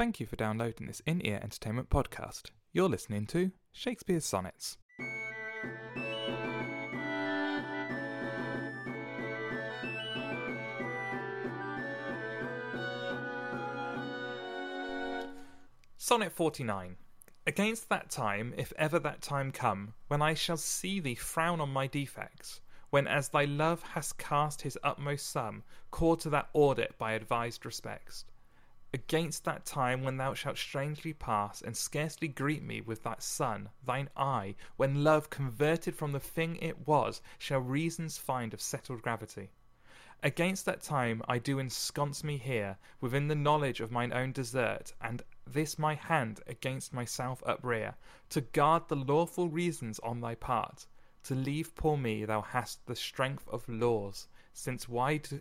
Thank you for downloading this In Ear Entertainment podcast. You're listening to Shakespeare's Sonnets. Sonnet 49. Against that time, if ever that time come, when I shall see thee frown on my defects, when as thy love has cast his utmost sum, called to that audit by advised respects. Against that time when thou shalt strangely pass, and scarcely greet me with that sun, thine eye, when love converted from the thing it was, shall reasons find of settled gravity. Against that time I do ensconce me here, within the knowledge of mine own desert, and this my hand against myself uprear, to guard the lawful reasons on thy part. To leave poor me thou hast the strength of laws, since why to,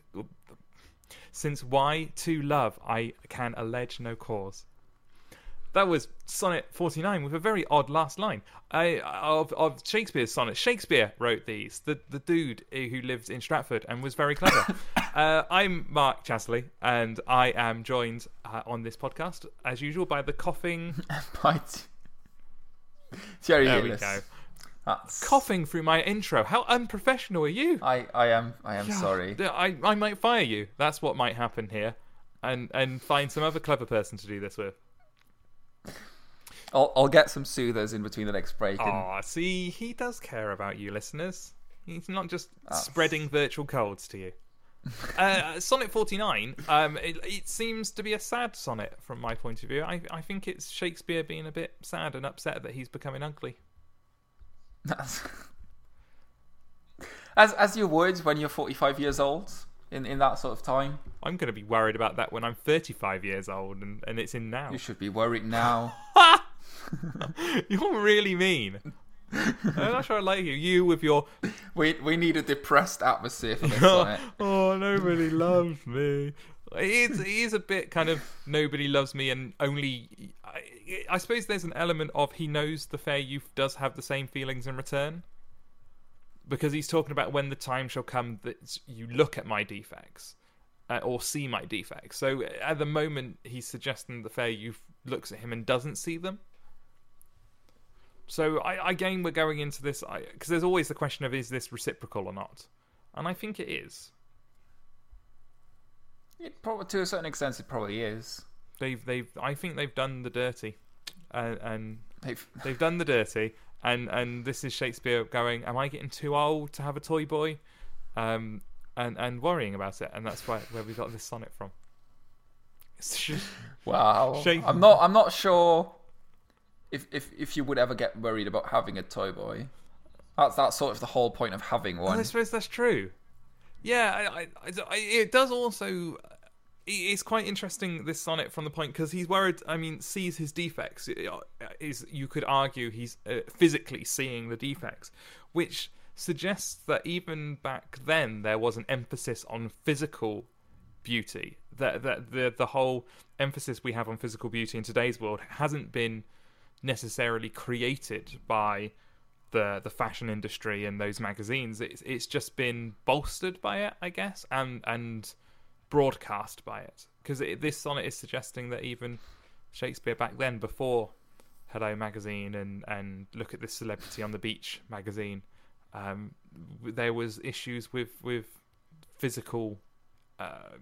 since why to love I can allege no cause. That was Sonnet 49 with a very odd last line I, of, of Shakespeare's sonnets. Shakespeare wrote these, the, the dude who lived in Stratford and was very clever. uh, I'm Mark Chatterley, and I am joined uh, on this podcast, as usual, by the coughing. by Thierry There we go. That's... Coughing through my intro. How unprofessional are you? I, I am I am sorry. I, I might fire you. That's what might happen here. And and find some other clever person to do this with. I'll I'll get some soothers in between the next break. And Aw, see, he does care about you, listeners. He's not just That's- spreading virtual colds to you. uh, sonnet 49, um, it, it seems to be a sad sonnet from my point of view. I, I think it's Shakespeare being a bit sad and upset that he's becoming ugly. That's- as as you would when you're 45 years old in in that sort of time. I'm going to be worried about that when I'm 35 years old and, and it's in now. You should be worried now. You're really mean. I'm not sure I like you. You with your we we need a depressed atmosphere for this oh, nobody loves me. It is, it is a bit kind of nobody loves me, and only. I, I suppose there's an element of he knows the fair youth does have the same feelings in return. Because he's talking about when the time shall come that you look at my defects uh, or see my defects. So at the moment, he's suggesting the fair youth looks at him and doesn't see them. So I, again, we're going into this because there's always the question of is this reciprocal or not, and I think it is. It probably, to a certain extent, it probably is. They've they've I think they've done the dirty, and, and They've- they've done the dirty, and and this is Shakespeare going, am I getting too old to have a toy boy, um, and and worrying about it, and that's why where we got this sonnet from. Wow. I'm not. I'm not sure if if if you would ever get worried about having a toy boy. That's that's sort of the whole point of having one. I suppose that's true. Yeah, I, I, I, it does also. It's quite interesting this sonnet from the point because he's worried. I mean, sees his defects. Is you could argue he's uh, physically seeing the defects, which suggests that even back then there was an emphasis on physical beauty. That that the the whole emphasis we have on physical beauty in today's world hasn't been necessarily created by the the fashion industry and those magazines. It's it's just been bolstered by it, I guess, and and broadcast by it. Because this sonnet is suggesting that even Shakespeare back then, before Hello magazine and and Look at this celebrity on the beach magazine, um, there was issues with with physical uh,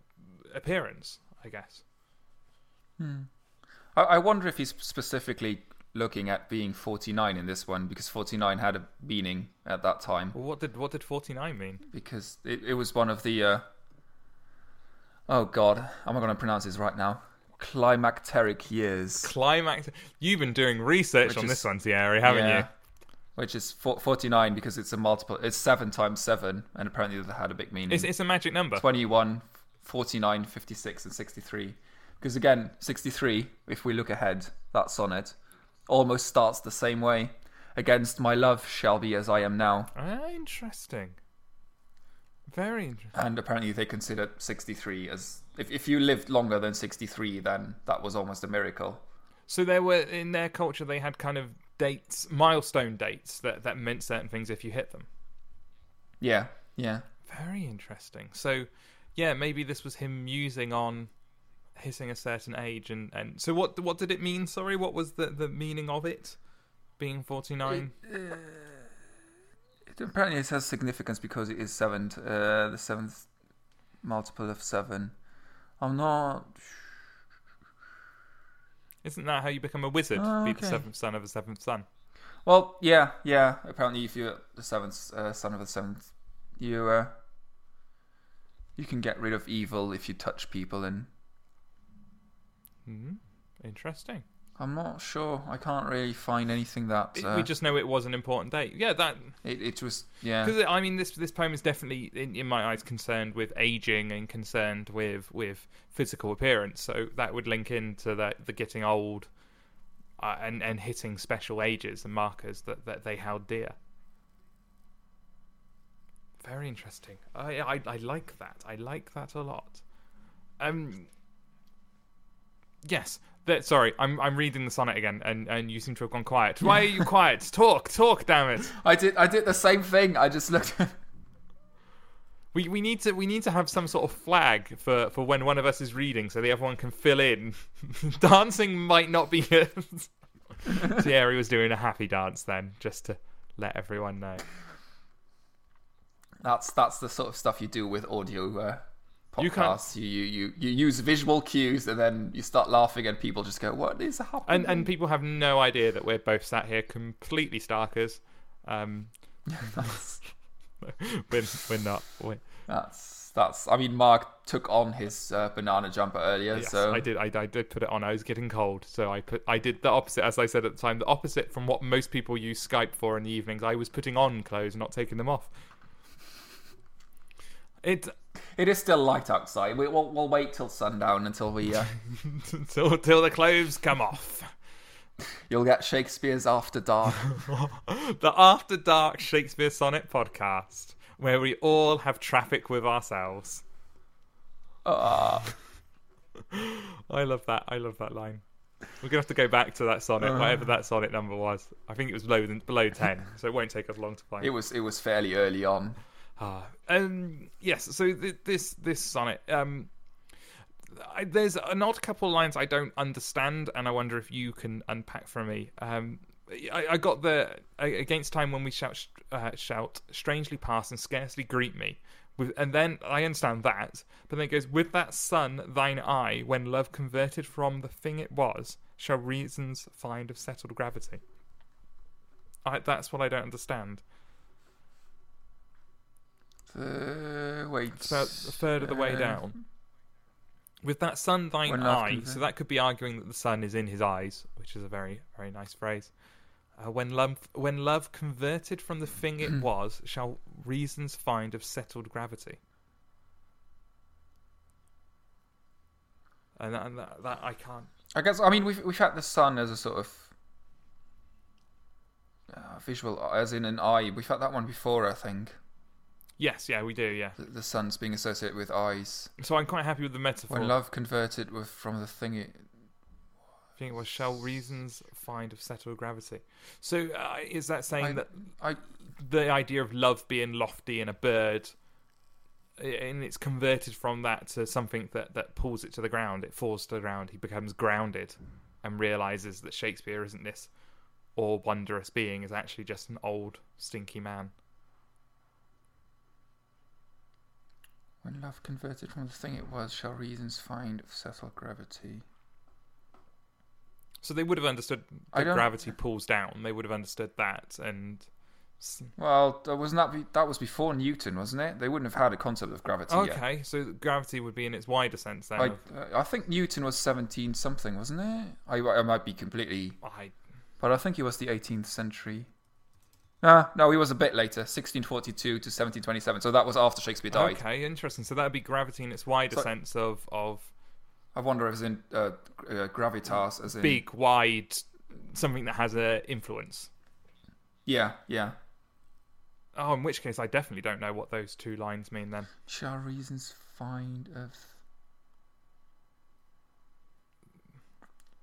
appearance, I guess. I, I wonder if he's specifically looking at being 49 in this one because 49 had a meaning at that time Well, what did what did forty nine mean? because it, it was one of the. Uh, oh God, am I going to pronounce this right now? Climacteric years. Climax. You've been doing research Which on is- this one, Thierry, haven't Yeah. you? Which is fo- 49 because it's a multiple. It's seven times seven, and apparently that had a big meaning. It's it's a magic number. 21, 49, 56, and 63. Because again, 63, if we look ahead, that sonnet almost starts the same way. Against my love shall be as I am now. Ah, interesting. Very interesting. And apparently they consider 63 as. If, if you lived longer than 63, then that was almost a miracle. So there were in their culture they had kind of dates, milestone dates that that meant certain things if you hit them. Yeah, yeah. Very interesting. So, yeah, maybe this was him musing on hitting a certain age and and so what what did it mean? Sorry, what was the the meaning of it? Being forty nine. It, uh, apparently, it has significance because it is seventh, uh, the seventh multiple of seven. I'm not. Isn't that how you become a wizard? Oh, Be the seventh son of a seventh son. Well, yeah, yeah. Apparently, if you're the seventh uh, son of the seventh, you uh, you can get rid of evil if you touch people, and hmm Interesting. I'm not sure. I can't really find anything that uh, we just know it was an important date. Yeah, that it, it was. Yeah, because I mean this this poem is definitely in, in my eyes concerned with aging and concerned with with physical appearance. So that would link into the the getting old uh, and and hitting special ages and markers that that they held dear. Very interesting. I, I I like that. I like that a lot. Um. Yes. That, sorry, I'm I'm reading the sonnet again, and, and you seem to have gone quiet. Why are you quiet? Talk, talk, damn it! I did. I did the same thing. I just looked. We we need to we need to have some sort of flag for, for when one of us is reading, so the other one can fill in. Dancing might not be. Thierry was doing a happy dance then, just to let everyone know. that's that's the sort of stuff you do with audio uh, podcasts. You, you you you use visual cues, and then you start laughing, and people just go, "What is happening?" And and people have no idea that we're both sat here completely starkers. Um, we're, we're not. We're, that's that's. I mean, Mark took on his uh, banana jumper earlier, yes, so I did. I, I did put it on. I was getting cold, so I put. I did the opposite, as I said at the time. The opposite from what most people use Skype for in the evenings. I was putting on clothes, not taking them off. It it is still light outside. We, we'll we'll wait till sundown until we. Uh, till till the clothes come off. you'll get Shakespeare's After Dark. the After Dark Shakespeare Sonnet podcast, where we all have traffic with ourselves. Ah. I love that. I love that line. We're gonna have to go back to that sonnet, whatever that sonnet number was. I think it was below below ten, so it won't take us long to find. it was it was fairly early on. Ah, um, yes. So th- this this sonnet, um, I, there's an odd couple of lines I don't understand, and I wonder if you can unpack for me. Um, I, I got the against time when we shout uh, shout strangely pass and scarcely greet me. With, and then I understand that, but then it goes with that sun thine eye when love converted from the thing it was shall reasons find of settled gravity. I, that's what I don't understand. Uh, wait. It's about a third of the way Uh, down. With that sun thine eye, so that could be arguing that the sun is in his eyes, which is a very, very nice phrase. Uh, when love, when love converted from the thing it was, shall reasons find of settled gravity. And that, and that, that I can't. I guess I mean we've we've had the sun as a sort of uh, visual, as in an eye. We've had that one before, I think. Yes, yeah, we do, yeah. The, the sun's being associated with eyes. So I'm quite happy with the metaphor. When love converted with from the thing it. I think it was shall reasons find of settled gravity. So uh, is that saying I, that I the idea of love being lofty in a bird and it's converted from that to something that, that pulls it to the ground it falls to the ground he becomes grounded and realizes that shakespeare isn't this all wondrous being is actually just an old stinky man when love converted from the thing it was, shall reasons find of settled gravity. so they would have understood that gravity pulls down they would have understood that and Well, that wasn't that. Be, that was before Newton, wasn't it? They wouldn't have had a concept of gravity yet. okay so gravity would be in its wider sense then I, of- uh, I think Newton was seventeen something, wasn't it? I, I might be completely I, But I think he was the 18th century. Ah, no, he was a bit later, 1642 to 1727. So that was after Shakespeare died. okay interesting so that would be gravity in its wider So- sense of of I wonder if it's in uh, uh, gravitas, as in big, wide, something that has an influence. Yeah, yeah. Oh, in which case I definitely don't know what those two lines mean then. Shall reasons find of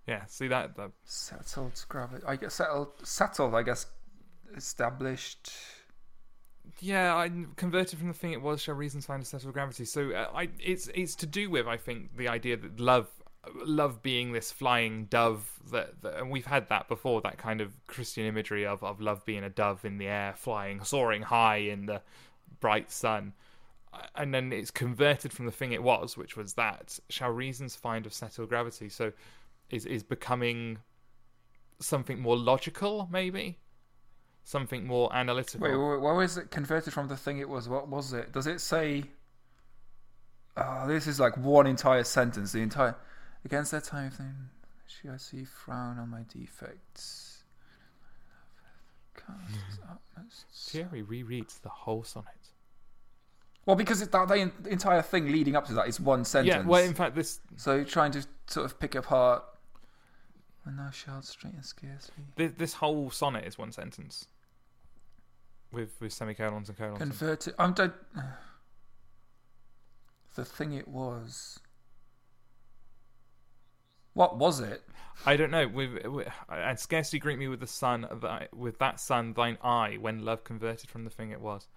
Yeah, see that, that settled gravity? I guess settled, settled. I guess established. yeah, I converted from the thing it was shall reasons find a settled gravity. So uh, I it's it's to do with I think the idea that love love being this flying dove that, that and we've had that before that kind of christian imagery of, of love being a dove in the air flying soaring high in the bright sun and then it's converted from the thing it was which was that shall reasons find of settled gravity so is is becoming something more logical maybe something more analytical Wait, wait, what was it converted from the thing it was? What was it? Does it say? Oh, this is like one entire sentence. The entire against that time thing. She I see frown on my defects. Hmm. Thierry rereads the whole sonnet Well, because it, that the entire thing leading up to that is one sentence. yeah well in fact this So trying to sort of pick apart. When thou shalt straighten scarcely. this, this whole sonnet is one sentence with with semicolons and colons Converted. I'm dead. The thing it was. What was it? I don't know. With, with and scarcely greet me with the sun, with that sun thine eye, when love converted from the thing it was.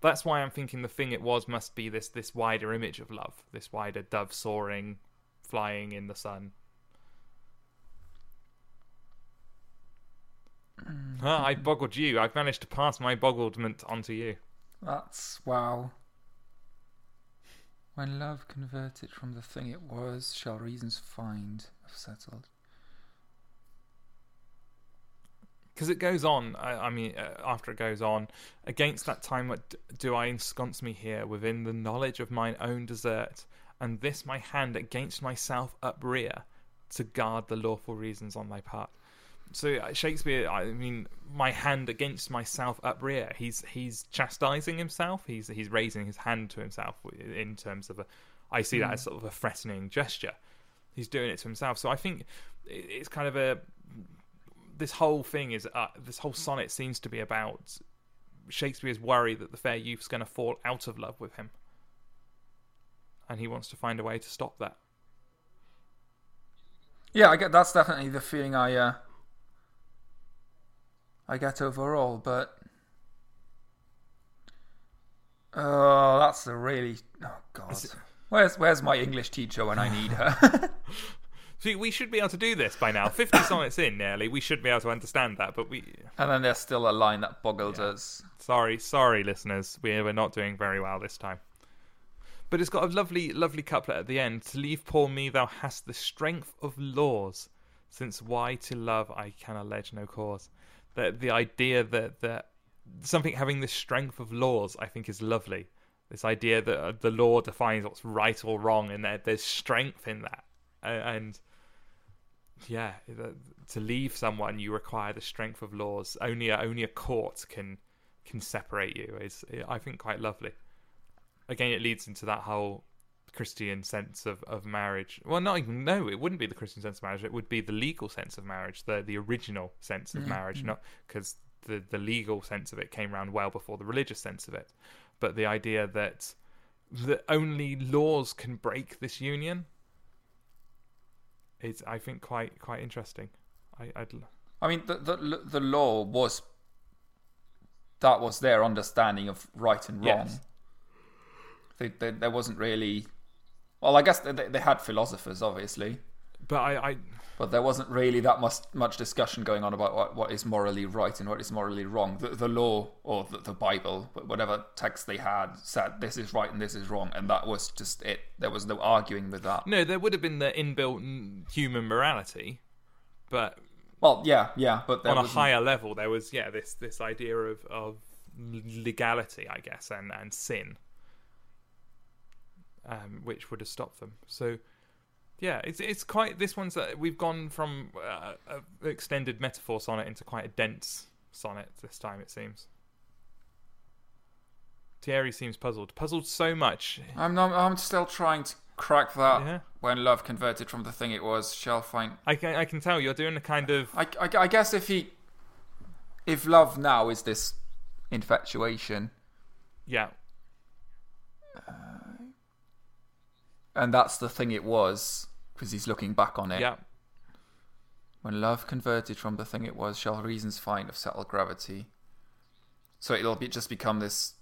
That's why I'm thinking the thing it was must be this this wider image of love, this wider dove soaring, flying in the sun. Ah, I boggled you. I've managed to pass my boggledment onto you. That's wow. When love converted from the thing it was, shall reasons find have settled. because it goes on. I, I mean, uh, after it goes on, against that time, what d- do I ensconce me here within the knowledge of mine own desert, and this my hand against myself uprear to guard the lawful reasons on thy part. So uh, Shakespeare, I mean, my hand against myself uprear. He's he's chastising himself. He's he's raising his hand to himself in terms of a. I see that as sort of a threatening gesture. He's doing it to himself. So I think it's kind of a this whole thing is uh, this whole sonnet seems to be about Shakespeare's worry that the fair youth's going to fall out of love with him, and he wants to find a way to stop that. Yeah, I get that's definitely the feeling I uh, I get overall, but oh, that's a really oh god. Where's where's my English teacher when I need her? See, we should be able to do this by now. Fifty sonnets in, nearly. We should be able to understand that, but we. and then there's still a line that boggled us. Sorry, sorry, listeners. We're we're not doing very well this time. But it's got a lovely, lovely couplet at the end. To leave poor me, thou hast the strength of laws, since why to love I can allege no cause. The the idea that that something having the strength of laws, I think, is lovely. This idea that uh, the law defines what's right or wrong, and that there's strength in that, and yeah, to leave someone, you require the strength of laws. Only a, only a court can can separate you. Is I think quite lovely. Again, it leads into that whole Christian sense of, of marriage. Well, not even no, it wouldn't be the Christian sense of marriage. It would be the legal sense of marriage, the the original sense of mm, marriage, mm. not because the the legal sense of it came around well before the religious sense of it. But the idea that that only laws can break this union is, I think, quite quite interesting. I, I'd l- I mean, the the the law was that was their understanding of right and wrong. Yes. They, they, there wasn't really. Well, I guess they, they had philosophers, obviously, but I, I but there wasn't really that much much discussion going on about what, what is morally right and what is morally wrong. The, the law or the, the Bible, whatever text they had, said this is right and this is wrong, and that was just it. There was no arguing with that. no, there would have been the inbuilt human morality, but Well, yeah, yeah, but there on a wasn't- higher level, there was yeah this this idea of of legality, I guess, and and sin, um, which would have stopped them. So. Yeah, it's it's quite. This one's uh, we've gone from uh, a extended metaphor sonnet into quite a dense sonnet this time. It seems. Thierry seems puzzled. Puzzled so much. I'm not, I'm still trying to crack that. Yeah. When love converted from the thing it was, shall find. I can I can tell you're doing a kind of I, I, I guess if he, if love now is this infatuation, yeah and that's the thing it was, because he's looking back on it. yeah When love converted from the thing it was, shall reasons find of settled gravity. So it'll be just become this.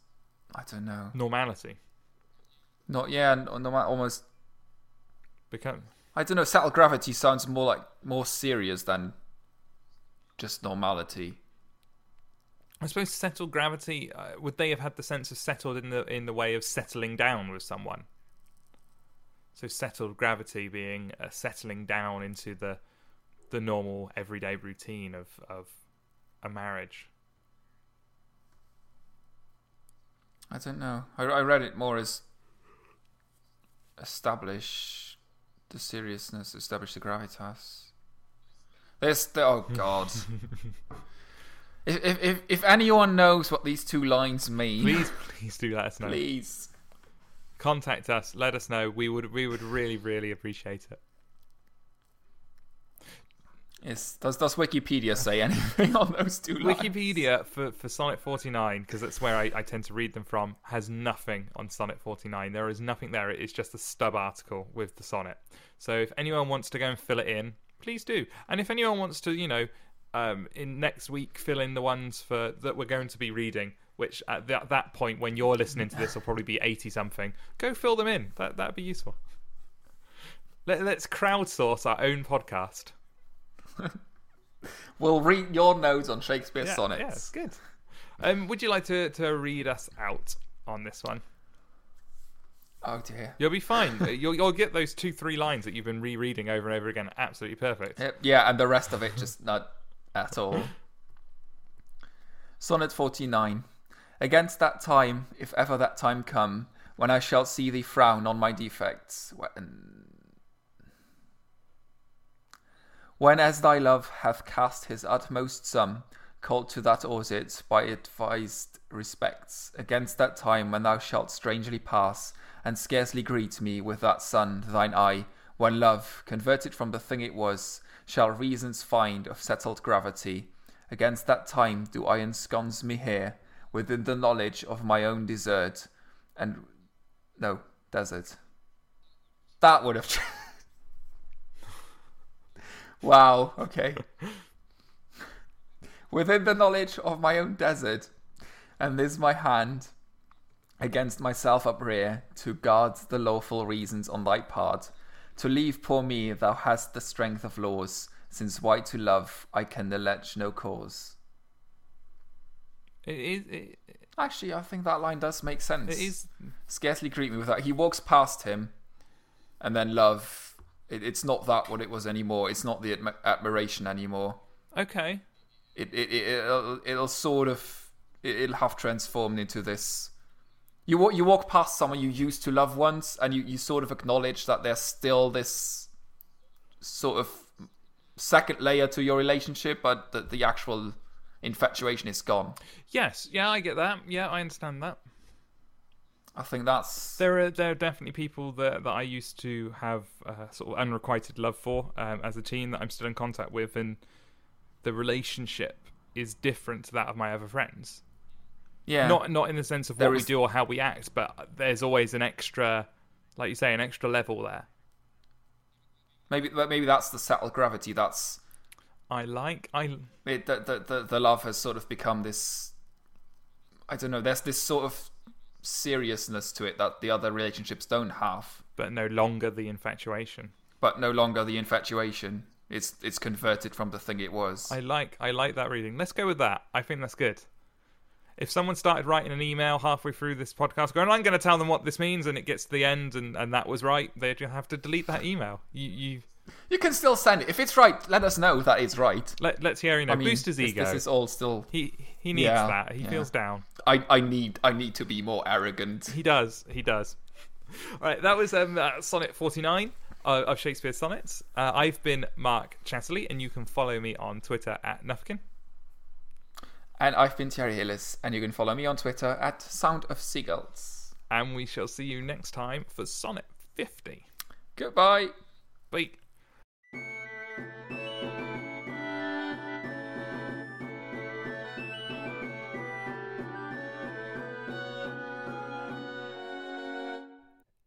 I don't know. normality Not yeah, no, almost become I don't know. Settled gravity sounds more like more serious than just normality. I suppose settled gravity. Uh, would they have had the sense of settled in the in the way of settling down with someone? So settled gravity being a settling down into the the normal everyday routine of of a marriage. I don't know. I, I read it more as establish the seriousness, establish the gravitas. There's the, oh god. if, if if if anyone knows what these two lines mean, Please, please do let us know. please. Contact us. Let us know. We would we would really really appreciate it. Yes. Does does Wikipedia say anything on those two lines? Wikipedia for, for Sonnet 49, because that's where I, I tend to read them from, has nothing on Sonnet 49. There is nothing there. It is just a stub article with the sonnet. So if anyone wants to go and fill it in, please do. And if anyone wants to, you know, um, in next week fill in the ones for that we're going to be reading, which at that, that point when you're listening to this will probably be 80 something, go fill them in. That that'd be useful. Let, let's crowdsource our own podcast. We'll read your notes on Shakespeare Yeah, sonnets. Yeah, good. Um, would you like to, to read us out on this one? Oh dear. You'll be fine. you'll, you'll get those two, three lines that you've been rereading over and over again. Absolutely perfect. Yep, yeah, and the rest of it just not at all. Sonnet 49. Against that time, if ever that time come, when I shall see thee frown on my defects, when, when as thy love hath cast his utmost sum, called to that audit by advised respects, against that time when thou shalt strangely pass, and scarcely greet me with that sun, thine eye, when love, converted from the thing it was, shall reasons find of settled gravity. Against that time do I ensconce me here, within the knowledge of my own desert, and no desert. That would have. wow. Okay. within the knowledge of my own desert, and this my hand against myself uprear to guard the lawful reasons on thy part. To leave poor me, thou hast the strength of laws, since why to love I can allege no cause. It is. It, Actually, I think that line does make sense. it is. Scarcely greet me with that. He walks past him, and then love. It, it's not that what it was anymore. It's not the admi- admiration anymore. Okay. It, it, it it'll, it'll sort of it, it'll have transformed into this. You walk you walk past someone you used to love once, and you, you sort of acknowledge that there's still this sort of second layer to your relationship, but the, the actual infatuation is gone. Yes. Yeah, I get that. Yeah, I understand that. I think that's There are there are definitely people that that I used to have uh, sort of unrequited love for um, as a teen that I'm still in contact with, and the relationship is different to that of my other friends. yeah. Not not in the sense of what There we do or how we act, but there's always an extra, like you say, an extra level there. maybe maybe that's the settled gravity. That's I like I it, the, the the the love has sort of become this. I don't know. There's this sort of seriousness to it that the other relationships don't have. but no longer the infatuation. but no longer the infatuation. It's it's converted from the thing it was. I like I like that reading. Let's go with that. I think that's good. If someone started writing an email halfway through this podcast going, I'm going to tell them what this means, and it gets to the end and, and that was right, they'd have to delete that email. You, you you can still send it if it's right. Let us know that it's right. let, let's hear you know, I mean, boost his this, ego. This is all still. He he needs Yeah, that. He yeah. feels down. I I need I need to be more arrogant. He does. He does. All right, that was um, uh, Sonnet 49 uh, of Shakespeare's sonnets. Uh, I've been Mark Chatterley, and you can follow me on Twitter at Nufkin. And I've been Thierry Hillis, and you can follow me on Twitter at Sound of Seagulls. And we shall see you next time for Sonnet 50. Goodbye. Bye.